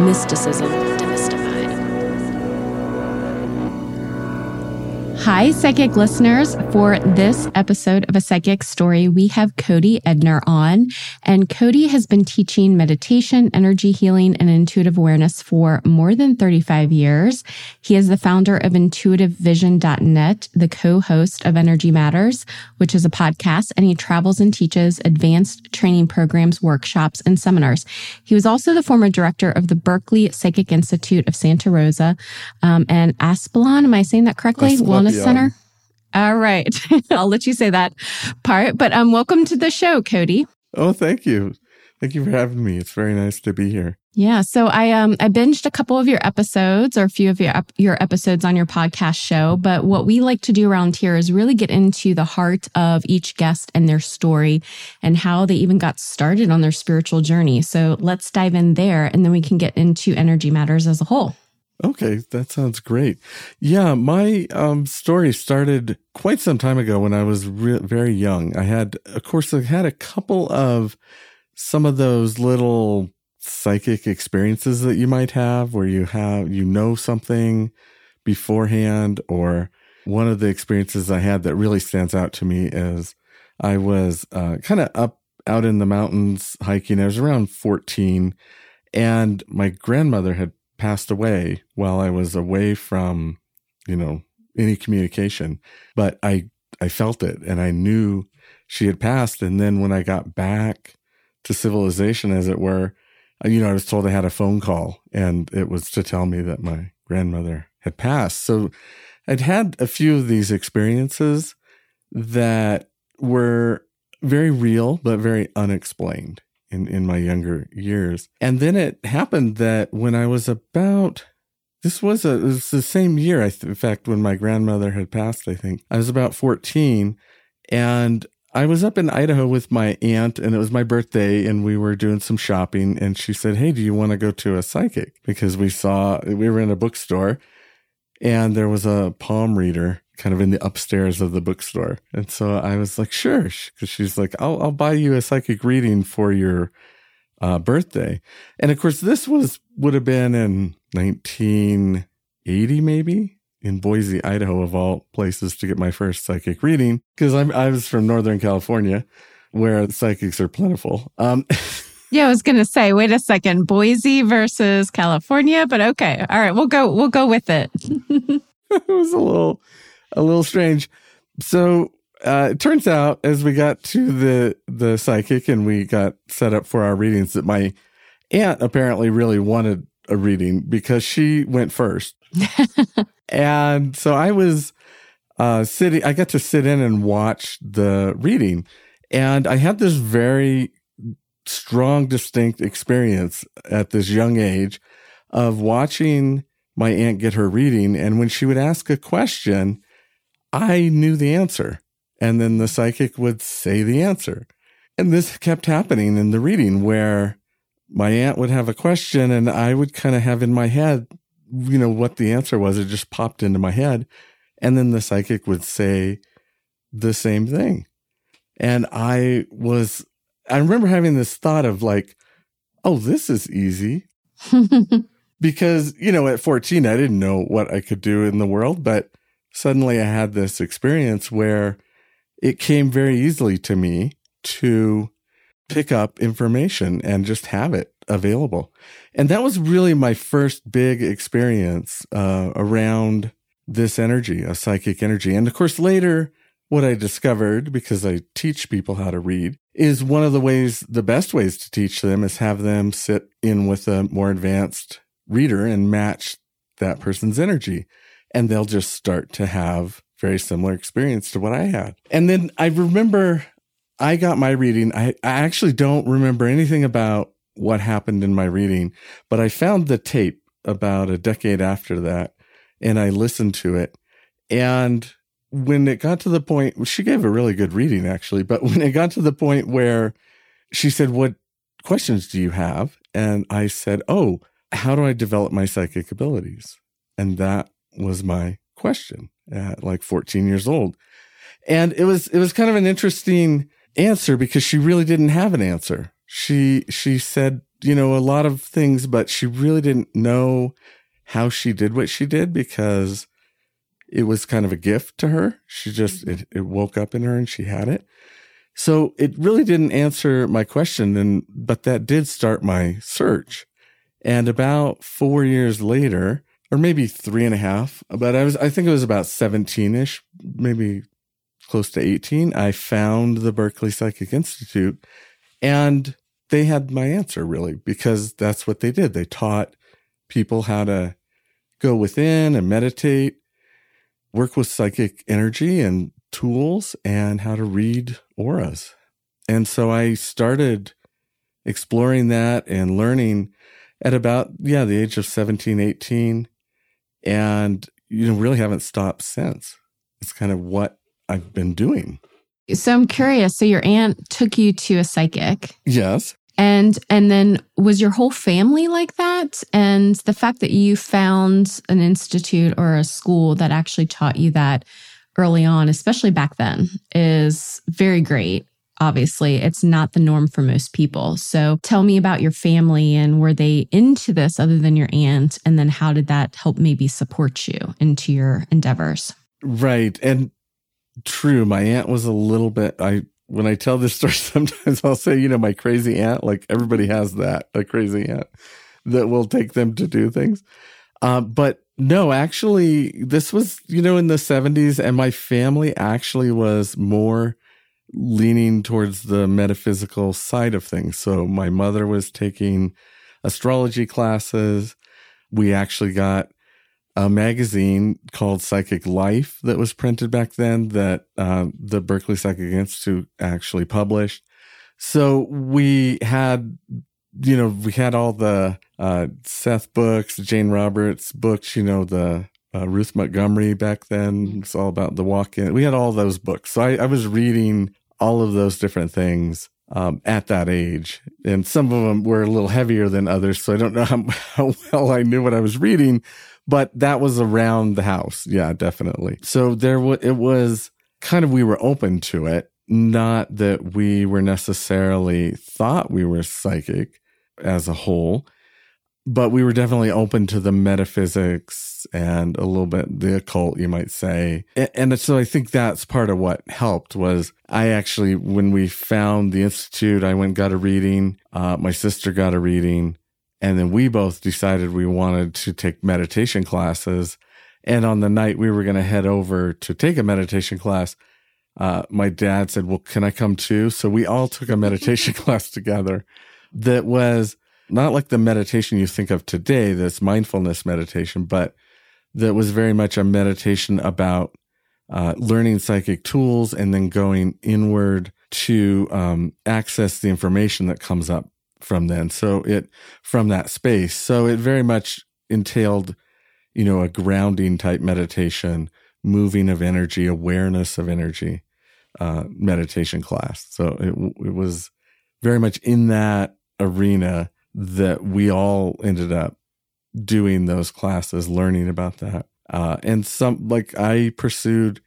Mysticism Hi, psychic listeners. For this episode of A Psychic Story, we have Cody Edner on. And Cody has been teaching meditation, energy healing, and intuitive awareness for more than 35 years. He is the founder of intuitivevision.net, the co-host of Energy Matters, which is a podcast, and he travels and teaches advanced training programs, workshops, and seminars. He was also the former director of the Berkeley Psychic Institute of Santa Rosa um, and Aesclepion. Am I saying that correctly? Wellness Center. All right. I'll let you say that part. But um, welcome to the show, Cody. Oh, thank you. Thank you for having me. It's very nice to be here. Yeah, so I um I binged a couple of your episodes or a few of your your episodes on your podcast show, but what we like to do around here is really get into the heart of each guest and their story and how they even got started on their spiritual journey. So let's dive in there and then we can get into energy matters as a whole. Okay, that sounds great. Yeah, my um, story started quite some time ago when I was re- very young. I had, of course, I had a couple of some of those little psychic experiences that you might have where you have, you know, something beforehand. Or one of the experiences I had that really stands out to me is I was uh, kind of up out in the mountains hiking. I was around 14 and my grandmother had passed away while I was away from, you know, any communication. But I I felt it and I knew she had passed. And then when I got back to civilization, as it were, uh, you know, I was told I had a phone call and it was to tell me that my grandmother had passed. So I'd had a few of these experiences that were very real, but very unexplained in, in my younger years. And then it happened that when I was about, this was a, was the same year. I th- in fact, when my grandmother had passed, I think I was about 14 and I was up in Idaho with my aunt and it was my birthday and we were doing some shopping and she said, Hey, do you want to go to a psychic? Because we saw, we were in a bookstore and there was a palm reader kind of in the upstairs of the bookstore. And so I was like, sure. Cause she's like, I'll, I'll buy you a psychic reading for your uh, birthday. And of course, this was, would have been in 1980, maybe in Boise, Idaho, of all places to get my first psychic reading. Cause I'm, I was from Northern California where psychics are plentiful. Um, Yeah, I was going to say, wait a second, Boise versus California, but okay. All right, we'll go we'll go with it. it was a little a little strange. So uh, it turns out as we got to the the psychic and we got set up for our readings that my aunt apparently really wanted a reading because she went first. and so I was uh, sitting I got to sit in and watch the reading and I had this very strong distinct experience at this young age of watching my aunt get her reading and when she would ask a question I knew the answer. And then the psychic would say the answer. And this kept happening in the reading where my aunt would have a question and I would kind of have in my head, you know, what the answer was. It just popped into my head. And then the psychic would say the same thing. And I was, I remember having this thought of like, oh, this is easy. because, you know, at 14, I didn't know what I could do in the world, but suddenly I had this experience where it came very easily to me to pick up information and just have it available. And that was really my first big experience uh, around this energy, a psychic energy. And of course, later, what I discovered, because I teach people how to read, is one of the ways, the best ways to teach them is have them sit in with a more advanced reader and match that person's energy. And they'll just start to have very similar experience to what I had. And then I remember I got my reading. I, I actually don't remember anything about what happened in my reading, but I found the tape about a decade after that and I listened to it. And when it got to the point, she gave a really good reading actually, but when it got to the point where she said, What questions do you have? And I said, Oh, how do I develop my psychic abilities? And that was my question at like 14 years old. And it was, it was kind of an interesting answer because she really didn't have an answer. She, she said, you know, a lot of things, but she really didn't know how she did what she did because it was kind of a gift to her. She just, mm-hmm. it, it woke up in her and she had it. So it really didn't answer my question. And, but that did start my search. And about four years later, or maybe three and a half, but I was, I think it was about 17 ish, maybe close to 18. I found the Berkeley Psychic Institute and they had my answer really because that's what they did. They taught people how to go within and meditate, work with psychic energy and tools and how to read auras. And so I started exploring that and learning at about, yeah, the age of 17, 18 and you know really haven't stopped since. It's kind of what I've been doing. So I'm curious. So your aunt took you to a psychic. Yes. And and then was your whole family like that? And the fact that you found an institute or a school that actually taught you that early on, especially back then, is very great obviously it's not the norm for most people. So tell me about your family and were they into this other than your aunt? And then how did that help maybe support you into your endeavors? Right. And true, my aunt was a little bit, I, when I tell this story, sometimes I'll say, you know, my crazy aunt, like everybody has that, a crazy aunt that will take them to do things. Uh, but no, actually, this was, you know, in the 70s, and my family actually was more leaning towards the metaphysical side of things. So my mother was taking astrology classes. We actually got a magazine called Psychic Life that was printed back then that uh, the Berkeley Psychic Institute actually published. So we had, you know, we had all the uh, Seth books, Jane Roberts books, you know, the uh, Ruth Montgomery back then. It's all about the walk in. We had all those books. So I, I was reading all of those different things um, at that age. And some of them were a little heavier than others. So I don't know how, how well I knew what I was reading, but that was around the house. Yeah, definitely. So there was, it was kind of, we were open to it. Not that we were necessarily thought we were psychic as a whole, but we were definitely open to the metaphysics and a little bit the occult, you might say. And so I think that's part of what helped was I actually, when we found the Institute, I went, got a reading. Uh, my sister got a reading. And then we both decided we wanted to take meditation classes. And on the night we were going to head over to take a meditation class, uh, my dad said, well, can I come too? So we all took a meditation class together that was not like the meditation you think of today, this mindfulness meditation, but that was very much a meditation about uh, learning psychic tools and then going inward to um, access the information that comes up from then. So it from that space. So it very much entailed, you know, a grounding type meditation, moving of energy, awareness of energy, uh, meditation class. So it it was very much in that arena that we all ended up doing those classes, learning about that. Uh, and some, like I pursued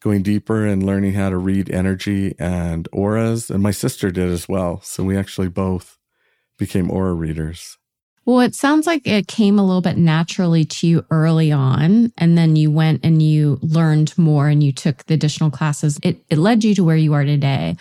going deeper and learning how to read energy and auras, and my sister did as well. So we actually both became aura readers. Well, it sounds like it came a little bit naturally to you early on, and then you went and you learned more and you took the additional classes. It, it led you to where you are today.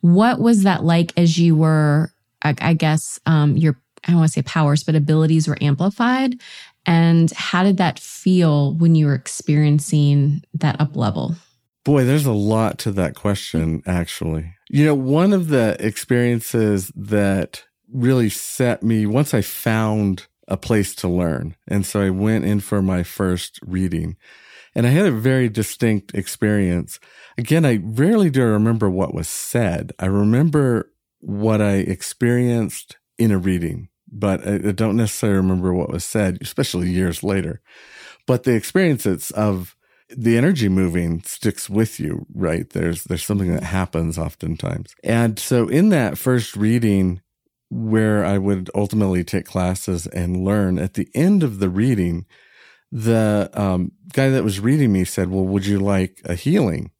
What was that like as you were, I, I guess, um, your, I don't want to say powers, but abilities were amplified? And how did that feel when you were experiencing that up level? Boy, there's a lot to that question, actually. You know, one of the experiences that really set me once I found a place to learn. And so I went in for my first reading and I had a very distinct experience. Again, I rarely do remember what was said. I remember what I experienced in a reading, but I don't necessarily remember what was said, especially years later. But the experiences of the energy moving sticks with you, right? There's, there's something that happens oftentimes. And so in that first reading, where I would ultimately take classes and learn. At the end of the reading, the um, guy that was reading me said, Well, would you like a healing?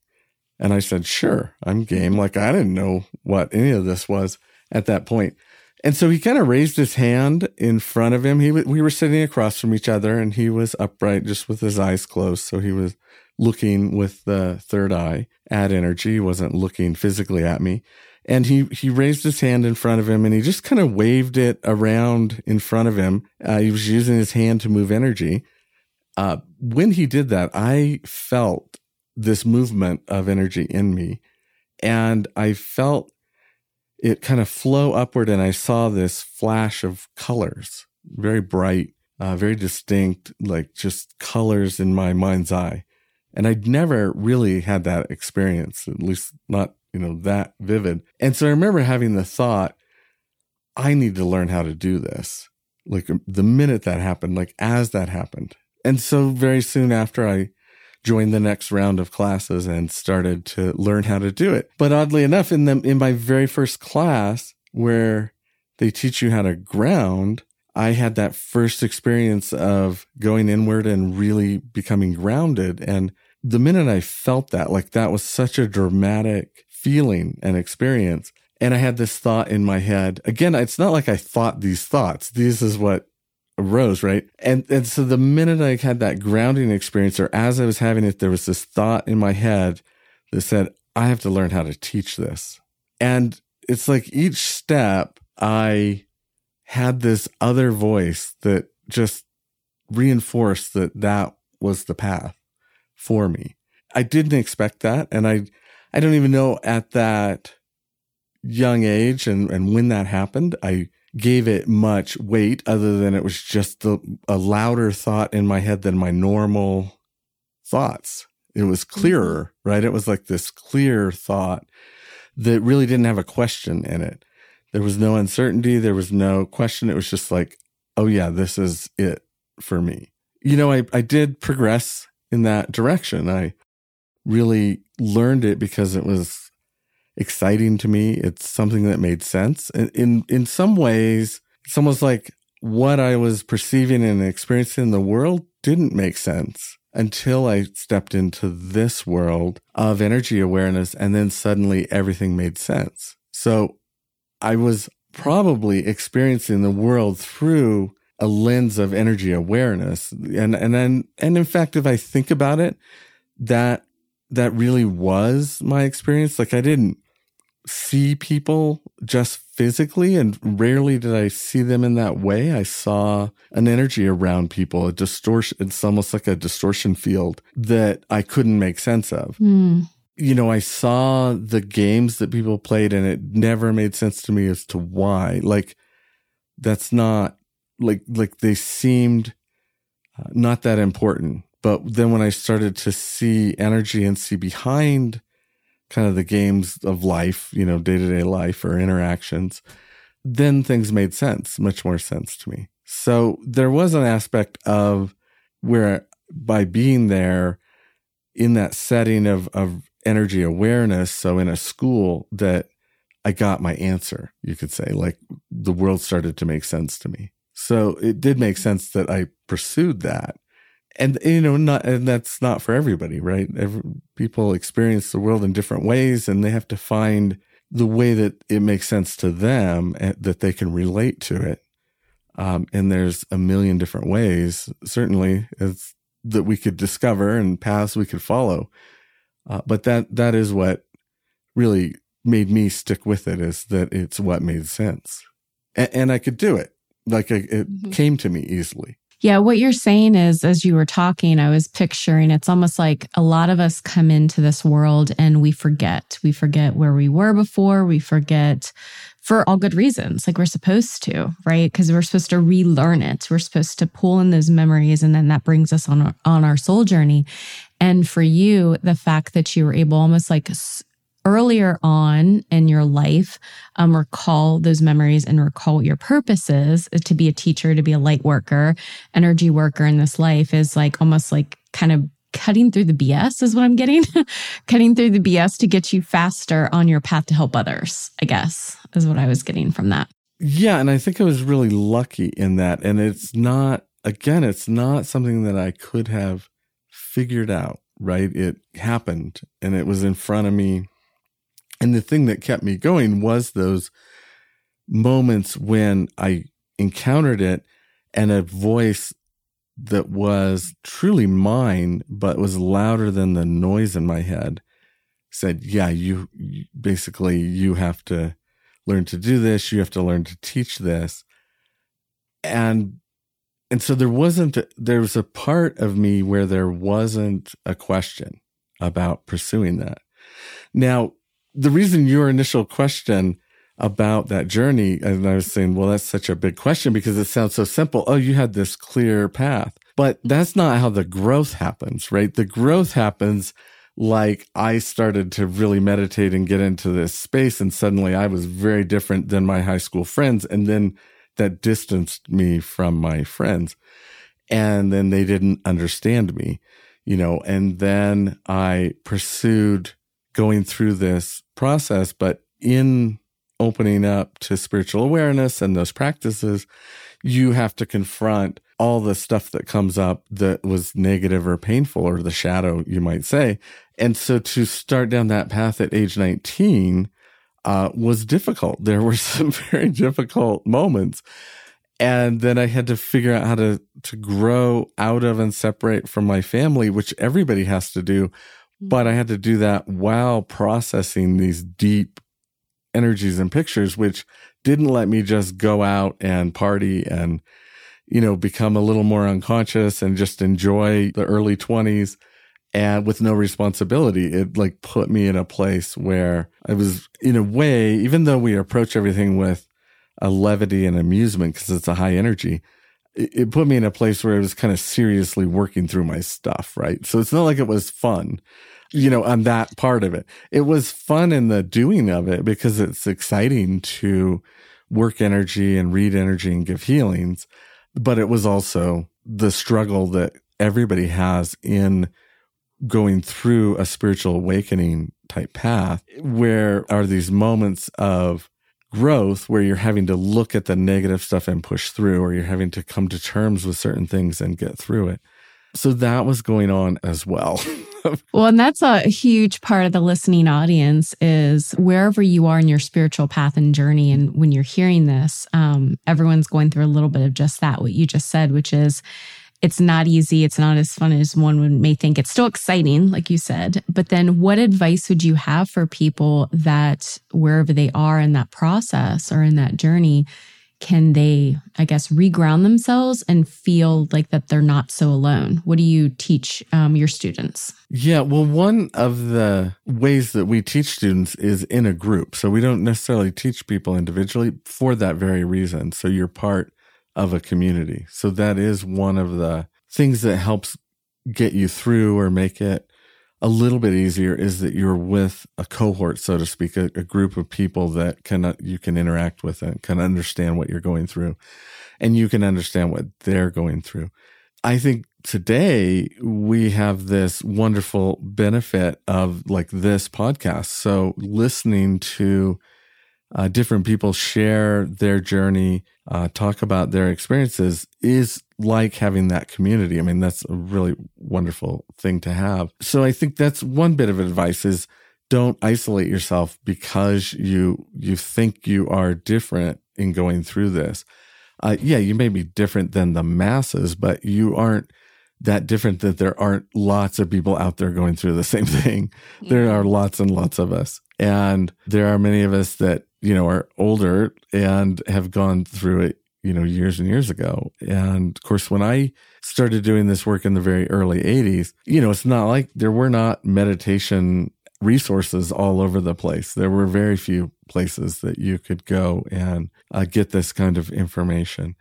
And I said, Sure, I'm game. Like I didn't know what any of this was at that point. And so he kind of raised his hand in front of him. He we were sitting across from each other and he was upright just with his eyes closed. So he was looking with the third eye at energy. He wasn't looking physically at me and he he raised his hand in front of him and he just kind of waved it around in front of him. Uh, he was using his hand to move energy. Uh, when he did that, I felt this movement of energy in me, and I felt it kind of flow upward, and I saw this flash of colors, very bright, uh, very distinct, like just colors in my mind's eye. And I'd never really had that experience, at least not you know, that vivid. And so I remember having the thought, I need to learn how to do this. Like um, the minute that happened, like as that happened. And so very soon after I joined the next round of classes and started to learn how to do it. But oddly enough, in the, in my very first class where they teach you how to ground, I had that first experience of going inward and really becoming grounded. And the minute I felt that, like that was such a dramatic feeling and experience. And I had this thought in my head. Again, it's not like I thought these thoughts. This is what arose, right? And and so the minute I had that grounding experience, or as I was having it, there was this thought in my head that said, I have to learn how to teach this. And it's like each step I had this other voice that just reinforced that that was the path for me. I didn't expect that. And I I don't even know at that young age and, and when that happened, I gave it much weight other than it was just the, a louder thought in my head than my normal thoughts. It was mm-hmm. clearer, right? It was like this clear thought that really didn't have a question in it. There was no uncertainty. There was no question. It was just like, oh yeah, this is it for me. You know, I, I did progress in that direction. I really learned it because it was exciting to me. It's something that made sense. In, in, in some ways, it's almost like what I was perceiving and experiencing in the world didn't make sense until I stepped into this world of energy awareness. And then suddenly everything made sense. So I was probably experiencing the world through a lens of energy awareness. And, and then, and in fact, if I think about it, that that really was my experience. Like I didn't see people just physically and rarely did I see them in that way. I saw an energy around people, a distortion. It's almost like a distortion field that I couldn't make sense of. Mm. You know, I saw the games that people played and it never made sense to me as to why. Like that's not like, like they seemed uh, not that important but then when I started to see energy and see behind kind of the games of life, you know, day to day life or interactions, then things made sense, much more sense to me. So there was an aspect of where by being there in that setting of, of energy awareness, so in a school that I got my answer, you could say, like the world started to make sense to me. So it did make sense that I pursued that and you know not and that's not for everybody right Every, people experience the world in different ways and they have to find the way that it makes sense to them and that they can relate to it Um, and there's a million different ways, certainly, as, that we could discover and paths we could follow. Uh, but that that is what really made me stick with it is that it's what made sense, and, and I could do it. Like I, it mm-hmm. came to me easily. Yeah, what you're saying is, as you were talking, I was picturing it's almost like a lot of us come into this world and we forget. We forget where we were before. We forget for all good reasons, like we're supposed to, right? Because we're supposed to relearn it. We're supposed to pull in those memories, and then that brings us on our, on our soul journey. And for you, the fact that you were able almost like earlier on in your life um, recall those memories and recall what your purpose is to be a teacher to be a light worker energy worker in this life is like almost like kind of cutting through the bs is what i'm getting. Cutting through the bs to get you faster on your path to help others i guess is what i was getting from that. Yeah and i think i was really lucky in that and it's not again it's not something that i could have figured out right? It happened and it was in front of me and the thing that kept me going was those moments when I encountered it and a voice that was truly mine, but was louder than the noise in my head said, yeah, you basically, you have to learn to do this. You have to learn to teach this. And, and so there wasn't, there was a part of me where there wasn't a question about pursuing that. Now, the reason your initial question about that journey, and I was saying, well, that's such a big question because it sounds so simple. Oh, you had this clear path. But mm-hmm. that's not how the growth happens, right? The growth happens like I started to really meditate and get into this space. And suddenly I was very different than my high school friends. And then that distanced me from my friends. And then they didn't understand me, you know, and then I pursued going through this process, but in opening up to spiritual awareness and those practices, you have to confront all the stuff that comes up that was negative or painful or the shadow, you might say. And so to start down that path at age 19 uh, was difficult. There were some very difficult moments. And then I had to figure out how to, to grow out of and separate from my family, which everybody has to do but I had to do that while processing these deep energies and pictures, which didn't let me just go out and party and, you know, become a little more unconscious and just enjoy the early 20s and with no responsibility. It like put me in a place where I was, in a way, even though we approach everything with a levity and amusement because it's a high energy, it, put me in a place where I was kind of seriously working through my stuff, right? So it's not like it was fun you know, on that part of it. It was fun in the doing of it because it's exciting to work energy and read energy and give healings. But it was also the struggle that everybody has in going through a spiritual awakening type path where are these moments of growth where you're having to look at the negative stuff and push through, or you're having to come to terms with certain things and get through it. So that was going on as well. well, and that's a huge part of the listening audience is wherever you are in your spiritual path and journey. And when you're hearing this, um, everyone's going through a little bit of just that, what you just said, which is it's not easy. It's not as fun as one may think. It's still exciting, like you said. But then what advice would you have for people that wherever they are in that process or in that journey, can they, I guess, reground themselves and feel like that they're not so alone? What do you teach um, your students? Yeah, well, one of the ways that we teach students is in a group. So we don't necessarily teach people individually for that very reason. So you're part of a community. So that is one of the things that helps get you through or make it a little bit easier is that you're with a cohort, so to speak, a, a, group of people that can uh, you can interact with and can understand what you're going through, and you can understand what they're going through. I think today we have this wonderful benefit of like this podcast. So listening to uh, different people share their journey, uh, talk about their experiences is like having that community. I mean, that's a really wonderful thing to have. So I think that's one bit of advice is don't isolate yourself because you, you think you are different in going through this. uh, yeah, you may be different than the masses, but you aren't that different that there aren't lots of people out there going through the same thing. Yeah. There are lots and lots of us. And there are many of us that, you know, are older and have gone through it, you know, years and years ago. And of course, when I started doing this work in the very early 80s, you know, it's not like there were not meditation resources all over the place. There were very few places that you could go and uh, get this kind of information.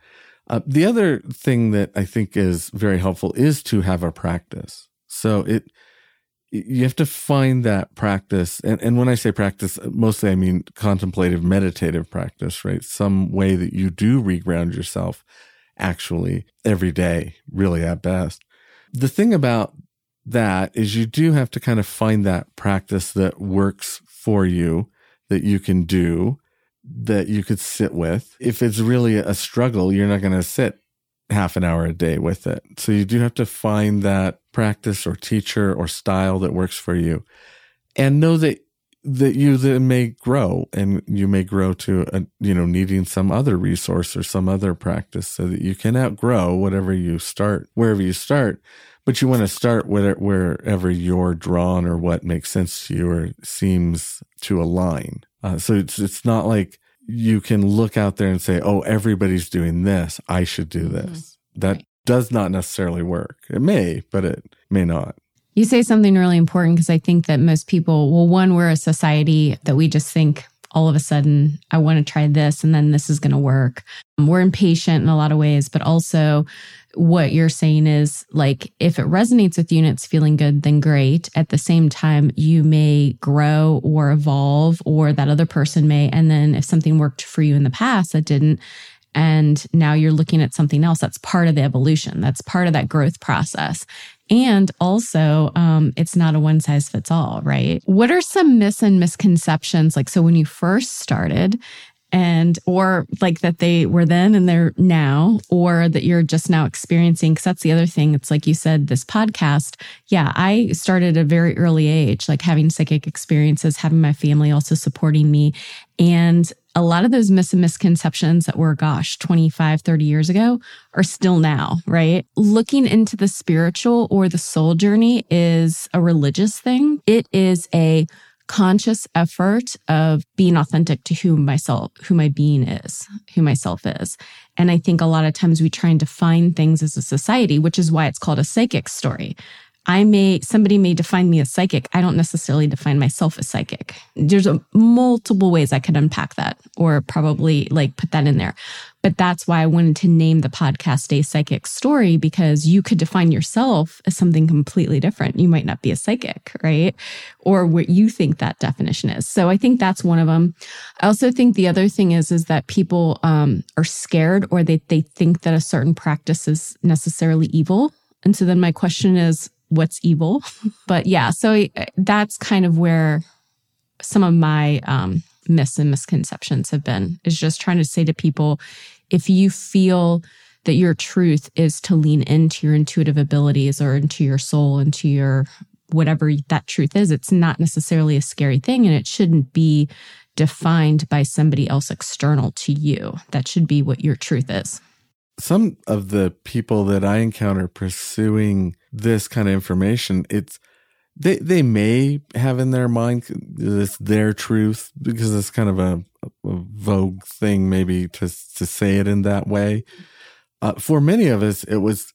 Uh, the other thing that I think is very helpful is to have a practice. So it, you have to find that practice. And, and when I say practice, uh, mostly I mean contemplative, meditative practice, right? Some way that you do reground yourself actually every day, really at best. The thing about that is you do have to kind of find that practice that works for you that you can do that you could sit with. If it's really a struggle, you're not going to sit half an hour a day with it. So you do have to find that practice or teacher or style that works for you and know that that you then may grow and you may grow to a, you know needing some other resource or some other practice so that you can outgrow whatever you start wherever you start but you want to start where, wherever you're drawn or what makes sense to you or seems to align. Uh, so it's it's not like you can look out there and say, "Oh, everybody's doing this. I should do mm-hmm. this." Mm-hmm. That right. does not necessarily work. It may, but it may not. You say something really important because I think that most people, well, one, we're a society that we just think all of a sudden, I want to try this and then this is going to work. We're impatient in a lot of ways, but also what you're saying is like if it resonates with you and it's feeling good, then great. At the same time, you may grow or evolve, or that other person may. And then if something worked for you in the past that didn't, and now you're looking at something else, that's part of the evolution. That's part of that growth process. And also, um, it's not a one size fits all, right? What are some myths and misconceptions? Like, so when you first started, and or like that they were then and they're now or that you're just now experiencing because that's the other thing. It's like you said this podcast yeah i started at a very early age like having psychic experiences having my family also supporting me. And a lot of those mis- misconceptions that were gosh 25 30 years ago are still now right? Looking into the spiritual or the soul journey is a religious thing. It is a conscious effort of being authentic to who myself, who my being is, who myself is. And I think a lot of times we try and define things as a society, which is why it's called a psychic story. I may, somebody may define me as psychic. I don't necessarily define myself as psychic. There's a, multiple ways I could unpack that or probably like put that in there. But that's why I wanted to name the podcast a psychic story because you could define yourself as something completely different. You might not be a psychic, right? Or what you think that definition is. So I think that's one of them. I also think the other thing is, is that people um, are scared or they, they think that a certain practice is necessarily evil. And so then my question is, what's evil. but yeah, so uh, that's kind of where some of my um, myths and misconceptions have been is just trying to say to people if you feel that your truth is to lean into your intuitive abilities or into your soul, into your whatever that truth is, it's not necessarily a scary thing and it shouldn't be defined by somebody else external to you. That should be what your truth is some of the people that I encounter pursuing this kind of information, it's they they may have in their mind this their truth because it's kind of a, a vogue thing maybe to to say it in that way. Uh, for many of us, it was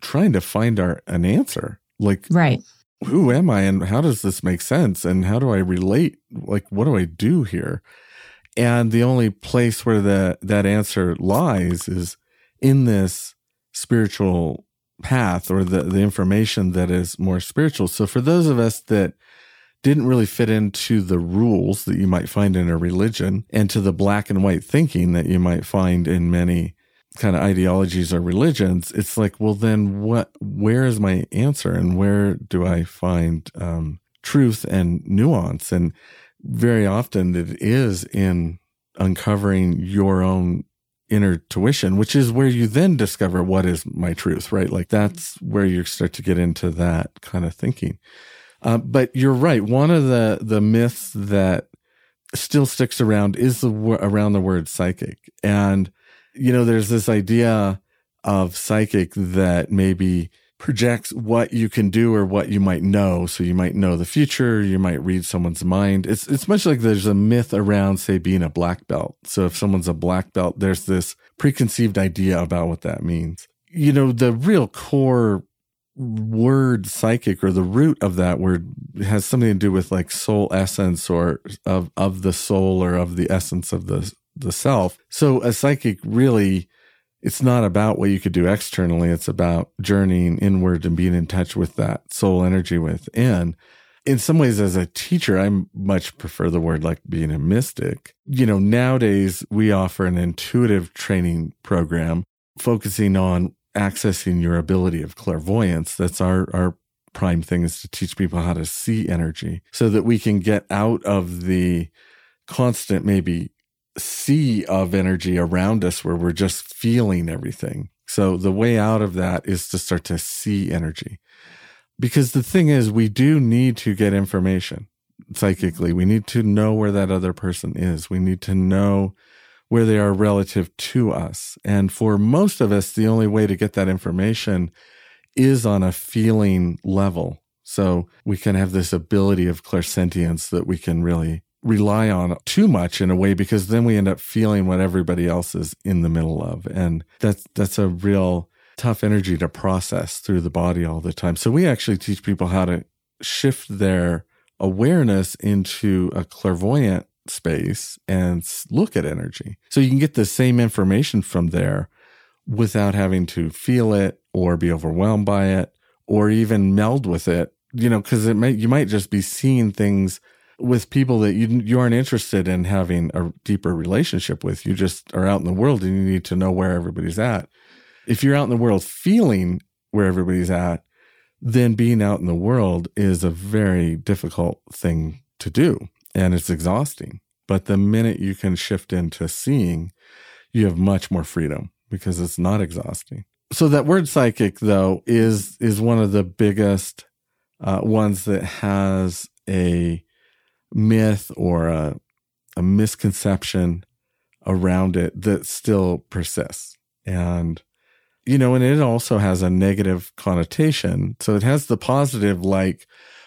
trying to find our an answer, like right. Who am I, and how does this make sense, and how do I relate? Like, what do I do here? And the only place where the that answer lies is in this spiritual path or the, the information that is more spiritual. So for those of us that didn't really fit into the rules that you might find in a religion and to the black and white thinking that you might find in many kind of ideologies or religions, it's like, well, then what, where is my answer and where do I find, um, truth and nuance? And very often it is in uncovering your own inner tuition, which is where you then discover what is my truth, right? Like that's where you start to get into that kind of thinking. Uh, but you're right. One of the, the myths that still sticks around is the around the word psychic. And you know, there's this idea of psychic that maybe projects what you can do or what you might know. So you might know the future, you might read someone's mind. It's it's much like there's a myth around say being a black belt. So if someone's a black belt, there's this preconceived idea about what that means. You know, the real core word psychic or the root of that word has something to do with like soul essence or of of the soul or of the essence of the the self. So a psychic really it's not about what you could do externally. It's about journeying inward and being in touch with that soul energy within. In some ways, as a teacher, I much prefer the word like being a mystic. You know, nowadays we offer an intuitive training program focusing on accessing your ability of clairvoyance. That's our, our prime thing is to teach people how to see energy so that we can get out of the constant, maybe sea of energy around us where we're just feeling everything. So the way out of that is to start to see energy. Because the thing is, we do need to get information psychically. Mm-hmm. We need to know where that other person is. We need to know where they are relative to us. And for most of us, the only way to get that information is on a feeling level. So we can have this ability of clairsentience that we can really rely on too much in a way because then we end up feeling what everybody else is in the middle of. And that's, that's a real tough energy to process through the body all the time. So we actually teach people how to shift their awareness into a clairvoyant space and look at energy. So you can get the same information from there without having to feel it or be overwhelmed by it or even meld with it, you know, cause it might, you might just be seeing things with people that you you aren't interested in having a deeper relationship with. You just are out in the world and you need to know where everybody's at. If you're out in the world feeling where everybody's at, then being out in the world is a very difficult thing to do and it's exhausting. But the minute you can shift into seeing, you have much more freedom because it's not exhausting. So that word psychic though is is one of the biggest uh, ones that has a myth or a, a misconception around it that still persists. And, you know, and it also has a negative connotation. So it has the positive, like,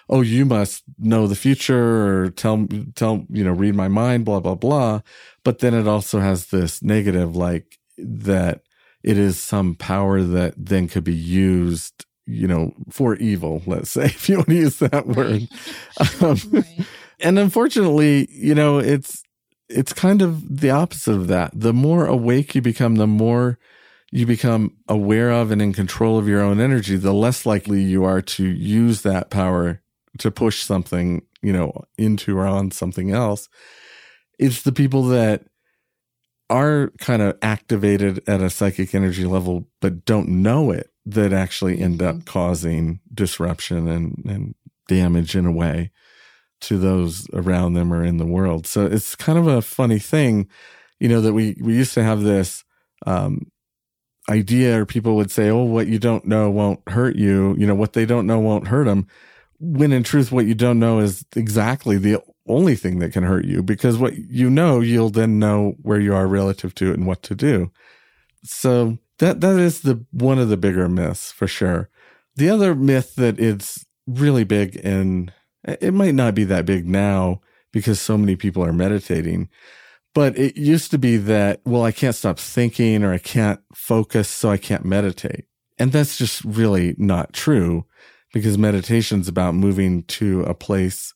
oh, you must know the future or tell, tell, you know, read my mind, blah, blah, blah. But then it also has this negative, like that it is some power that then could be used, you know, for evil, let's say, if you want to use that word. Um, right and unfortunately, you know, it's it's kind of the opposite of that. The more awake you become, the more you become aware of and in control of your own energy, the less likely you are to use that power to push something, you know, into or on something else. It's the people that are kind of activated at a psychic energy level, but don't know it that actually end up mm-hmm. causing disruption and, and damage in a way to those around them or in the world. So it's kind of a funny thing, you know, that we, we used to have this, um, idea or people would say, Oh, what you don't know won't hurt you. You know, what they don't know won't hurt them. When in truth, what you don't know is exactly the only thing that can hurt you because what you know, you'll then know where you are relative to it and what to do. So that, that is the one of the bigger myths for sure. The other myth that is really big in it might not be that big now because so many people are meditating, but it used to be that, well, I can't stop thinking or I can't focus, so I can't meditate. And that's just really not true because meditation is about moving to a place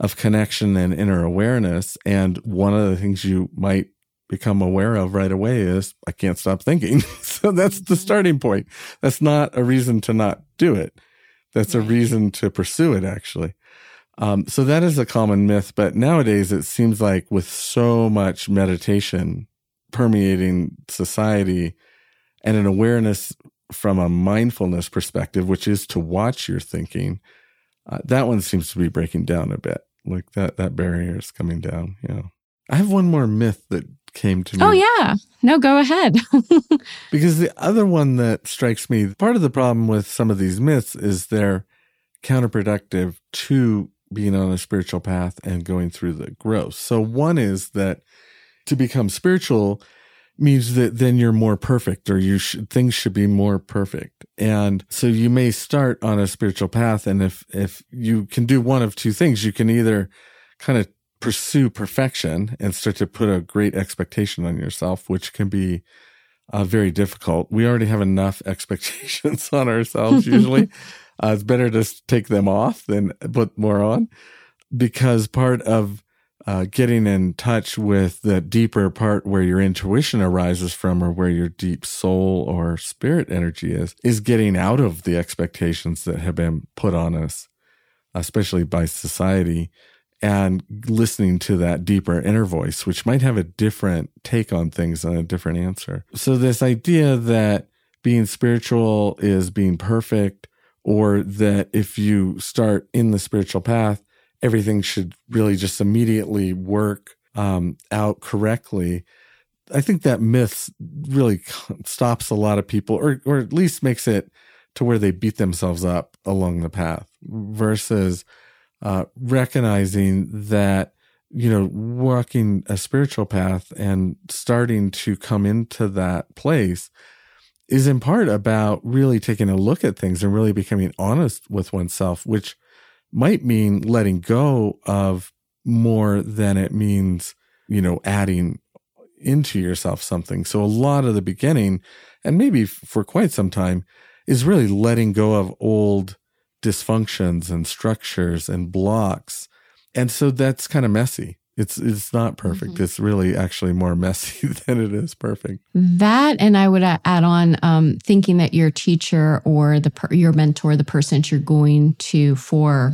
of connection and inner awareness. And one of the things you might become aware of right away is I can't stop thinking. so that's the mm-hmm. starting point. That's not a reason to not do it. That's a reason to pursue it, actually. Um, so that is a common myth, but nowadays it seems like with so much meditation permeating society and an awareness from a mindfulness perspective, which is to watch your thinking, uh, that one seems to be breaking down a bit. Like that, that barrier is coming down. You know, I have one more myth that came to me. Oh, yeah. No, go ahead. because the other one that strikes me, part of the problem with some of these myths is they're counterproductive to being on a spiritual path and going through the growth. So one is that to become spiritual, means that then you're more perfect or you should things should be more perfect. And so you may start on a spiritual path and if if you can do one of two things you can either kind of pursue perfection and start to put a great expectation on yourself which can be uh, very difficult. We already have enough expectations on ourselves usually uh, it's better to take them off than put more on because part of uh, getting in touch with the deeper part where your intuition arises from or where your deep soul or spirit energy is, is getting out of the expectations that have been put on us, especially by society, and listening to that deeper inner voice, which might have a different take on things and a different answer. So, this idea that being spiritual is being perfect, or that if you start in the spiritual path, everything should really just immediately work um, out correctly. I think that myth really stops a lot of people, or or at least makes it to where they beat themselves up along the path, versus uh, recognizing that you know walking a spiritual path and starting to come into that place is in part about really taking a look at things and really becoming honest with oneself, which might mean letting go of more than it means, you know, adding into yourself something. So a lot of the beginning, and maybe for quite some time, is really letting go of old dysfunctions and structures and blocks. And so that's kind of messy. It's it's not perfect. Mm-hmm. It's really actually more messy than it is perfect. That, and I would add on um, thinking that your teacher or the your mentor, the person that you're going to for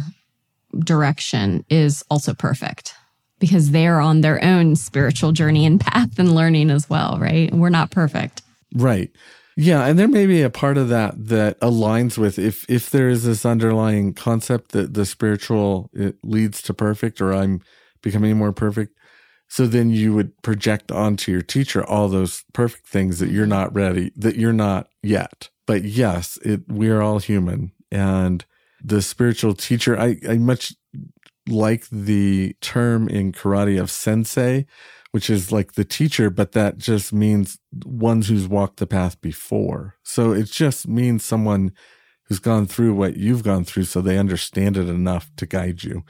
direction, is also perfect because they're on their own spiritual journey and path and learning as well. Right? We're not perfect. Right. Yeah, and there may be a part of that that aligns with if if there is this underlying concept that the spiritual it leads to perfect, or I'm becoming more perfect. So then you would project onto your teacher all those perfect things that you're not ready, that you're not yet. But yes, it, we are all human. And the spiritual teacher, I, I much like the term in karate of sensei, which is like the teacher, but that just means ones who's walked the path before. So it just means someone who's gone through what you've gone through so they understand it enough to guide you.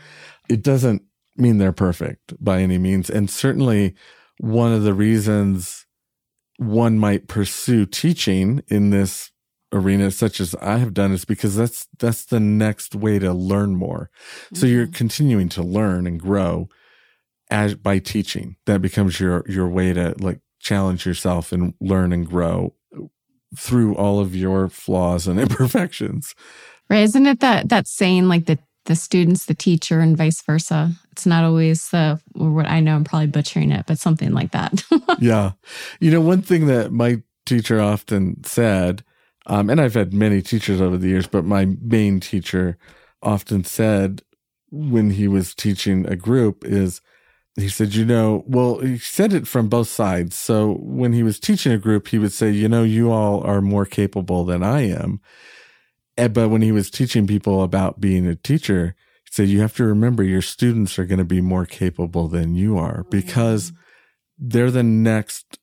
It doesn't mean they're perfect by any means. And certainly one of the reasons one might pursue teaching in this arena such as I have done is because that's that's the next way to learn more. Mm-hmm. So you're mm-hmm. continuing to learn and grow as by teaching. That becomes your your way to like challenge yourself and learn and grow through all of your flaws and imperfections. Right. Isn't it that that saying like the the students, the teacher, and vice versa. It's not always the what I know I'm probably butchering it, but something like that. yeah. You know, one thing that my teacher often said, um, and I've had many teachers over the years, but my main teacher often said when he was teaching a group is he said, you know, well, he said it from both sides. So when he was teaching a group, he would say, you know, you all are more capable than I am. Eh, but when he was teaching people about being a teacher, he said, you have to remember your students are going to be more capable than you are because they're the next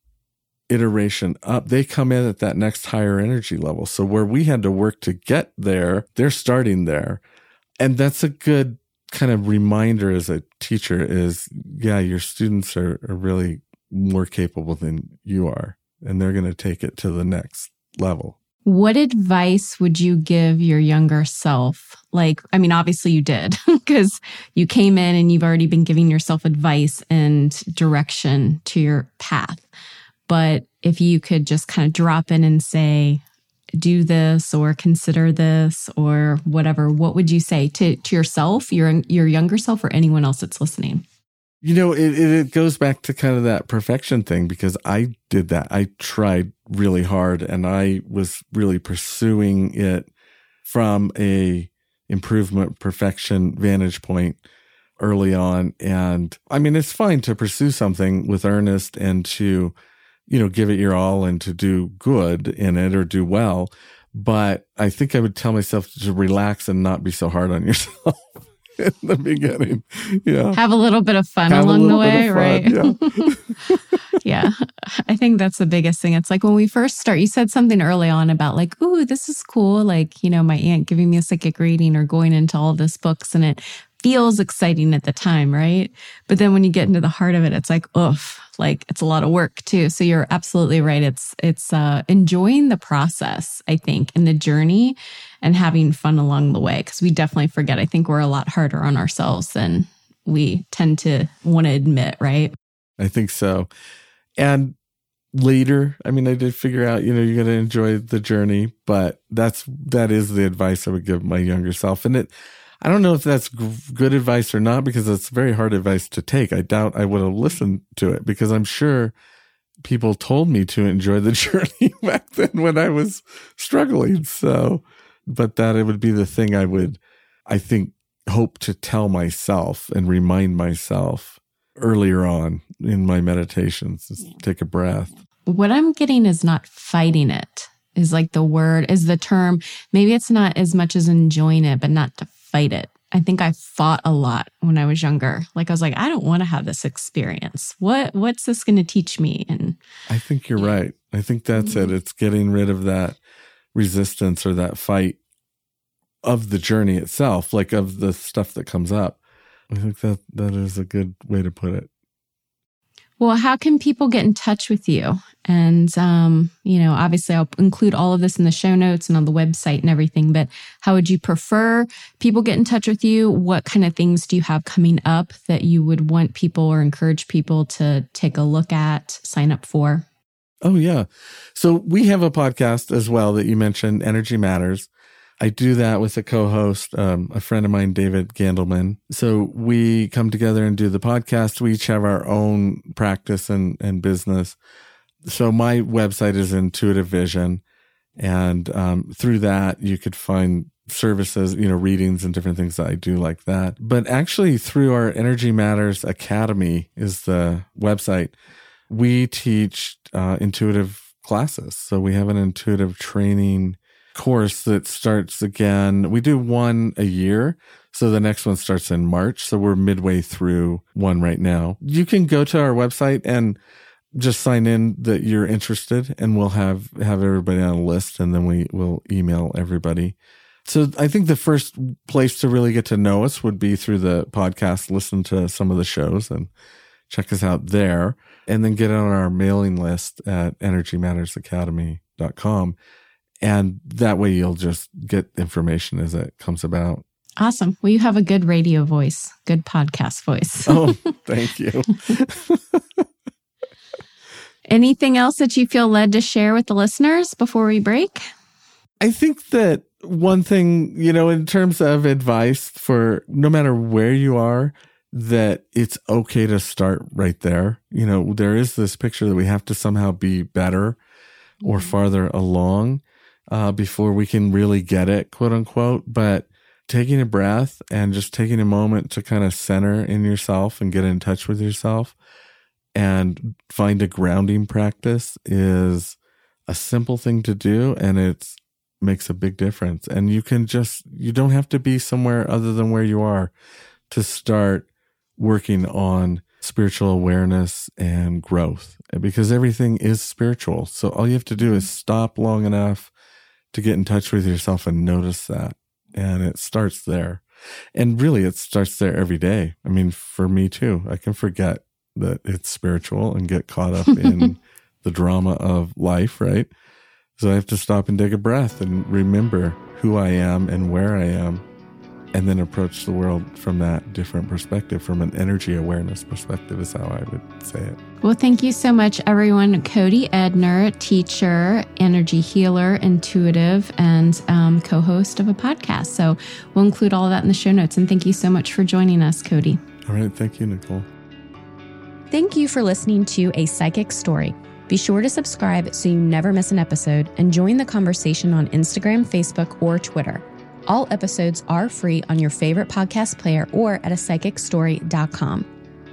iteration up. They come in at that next higher energy level. So where we had to work to get there, they're starting there. And that's a good kind of reminder as a teacher is, yeah, your students are, are really more capable than you are. And they're going to take it to the next level. What advice would you give your younger self? Like, I mean, obviously you did because you came in and you've already been giving yourself advice and direction to your path. But if you could just kind of drop in and say, do this or consider this or whatever, what would you say to, to yourself, your, your younger self, or anyone else that's listening? You know, it, it goes back to kind of that perfection thing because I did that. I tried really hard and I was really pursuing it from a improvement perfection vantage point early on. And I mean, it's fine to pursue something with earnest and to, you know, give it your all and to do good in it or do well. But I think I would tell myself to relax and not be so hard on yourself. In the beginning. Yeah. Have a little bit of fun Have along the way, right? Yeah. yeah. I, think that's the biggest thing. It's like when we first start, you said something early on about like, ooh, this is cool. Like, you know, my aunt giving me a psychic reading or going into all this books and it feels exciting at the time, right? But then when you get into the heart of it, it's like, oof, like it's a lot of work too. So you're absolutely right. It's it's uh enjoying the process, I think, and the journey and having fun along the way. Because we definitely forget. I think we're a lot harder on ourselves than we tend to want to admit, right? I think so. And later, I mean, I did figure out, you know, you're going to enjoy the journey, but that's, that is the advice I would give my younger self. And it, I don't know if that's g- good advice or not because it's very hard advice to take. I doubt I would have listened to it because I'm sure people told me to enjoy the journey back then when I was struggling. So, but that it would be the thing I would, I think, hope to tell myself and remind myself earlier on in my meditations. Just take a breath. What I'm getting is not fighting it, is like the word, is the term. Maybe it's not as much as enjoying it, but not to fight it. I think I fought a lot when I was younger. Like I was like, I don't want to have this experience. What what's this going to teach me? And I think you're yeah. right. I think that's mm-hmm. it. It's getting rid of that resistance or that fight of the journey itself, like of the stuff that comes up. I think that that is a good way to put it. Well, how can people get in touch with you? And, um, you know, obviously I'll include all of this in the show notes and on the website and everything, but how would you prefer people get in touch with you? What kind of things do you have coming up that you would want people or encourage people to take a look at, sign up for? Oh, yeah. So we have a podcast as well that you mentioned, Energy Matters. I do that with a co-host, um, a friend of mine, David Gandelman. So we come together and do the podcast. We each have our own practice and, and business. So my website is Intuitive Vision. And um, through that, you could find services, you know, readings and different things that I do like that. But actually, through our Energy Matters Academy is the website. We teach uh, intuitive classes. So we have an intuitive training course that starts again. We do one a year. So the next one starts in March. So we're midway through one right now. You can go to our website and just sign in that you're interested and we'll have, have everybody on a list and then we will email everybody. So I think the first place to really get to know us would be through the podcast, listen to some of the shows and check us out there and then get on our mailing list at energymattersacademy.com. And that way you'll just get information as it comes about. Awesome. Well, you have a good radio voice, good podcast voice. oh, thank you. Anything else that you feel led to share with the listeners before we break? I think that one thing, you know, in terms of advice for no matter where you are, that it's okay to start right there. You know, there is this picture that we have to somehow be better or mm-hmm. farther along uh, before we can really get it, quote unquote. But taking a breath and just taking a moment to kind of center in yourself and get in touch with yourself and find a grounding practice is a simple thing to do and it makes a big difference. And you can just, you don't have to be somewhere other than where you are to start working on spiritual awareness and growth because everything is spiritual. So all you have to do is stop long enough to get in touch with yourself and notice that. And it starts there. And really, it starts there every day. I mean, for me too, I can forget that it's spiritual and get caught up in the drama of life, right? So I have to stop and take a breath and remember who I am and where I am and then approach the world from that different perspective, from an energy awareness perspective, is how I would say it. Well, thank you so much, everyone. Cody Edner, teacher, energy healer, intuitive, and um, co host of a podcast. So we'll include all of that in the show notes. And thank you so much for joining us, Cody. All right. Thank you, Nichole. Thank you for listening to A Psychic's Story. Be sure to subscribe so you never miss an episode and join the conversation on Instagram, Facebook, or Twitter. All episodes are free on your favorite podcast player or at a psychicstory.com.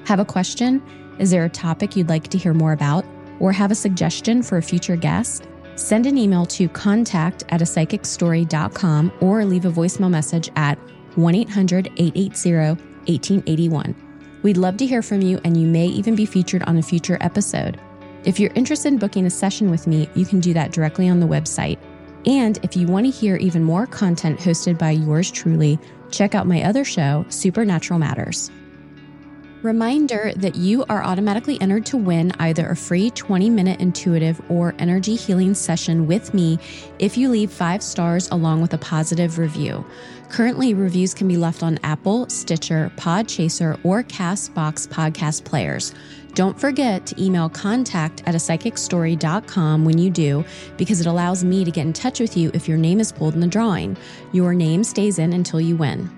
Have a question? Is there a topic you'd like to hear more about? Or have a suggestion for a future guest? Send an email to contact at a psychicstory.com or leave a voicemail message at 1 800 880 1881. We'd love to hear from you, and you may even be featured on a future episode. If you're interested in booking a session with me, you can do that directly on the website. And if you want to hear even more content hosted by yours truly, check out my other show, Supernatural Matters. Reminder that you are automatically entered to win either a free 20 minute intuitive or energy healing session with me if you leave five stars along with a positive review. Currently, reviews can be left on Apple, Stitcher, Podchaser, or Castbox podcast players. Don't forget to email contact at a when you do, because it allows me to get in touch with you if your name is pulled in the drawing. Your name stays in until you win.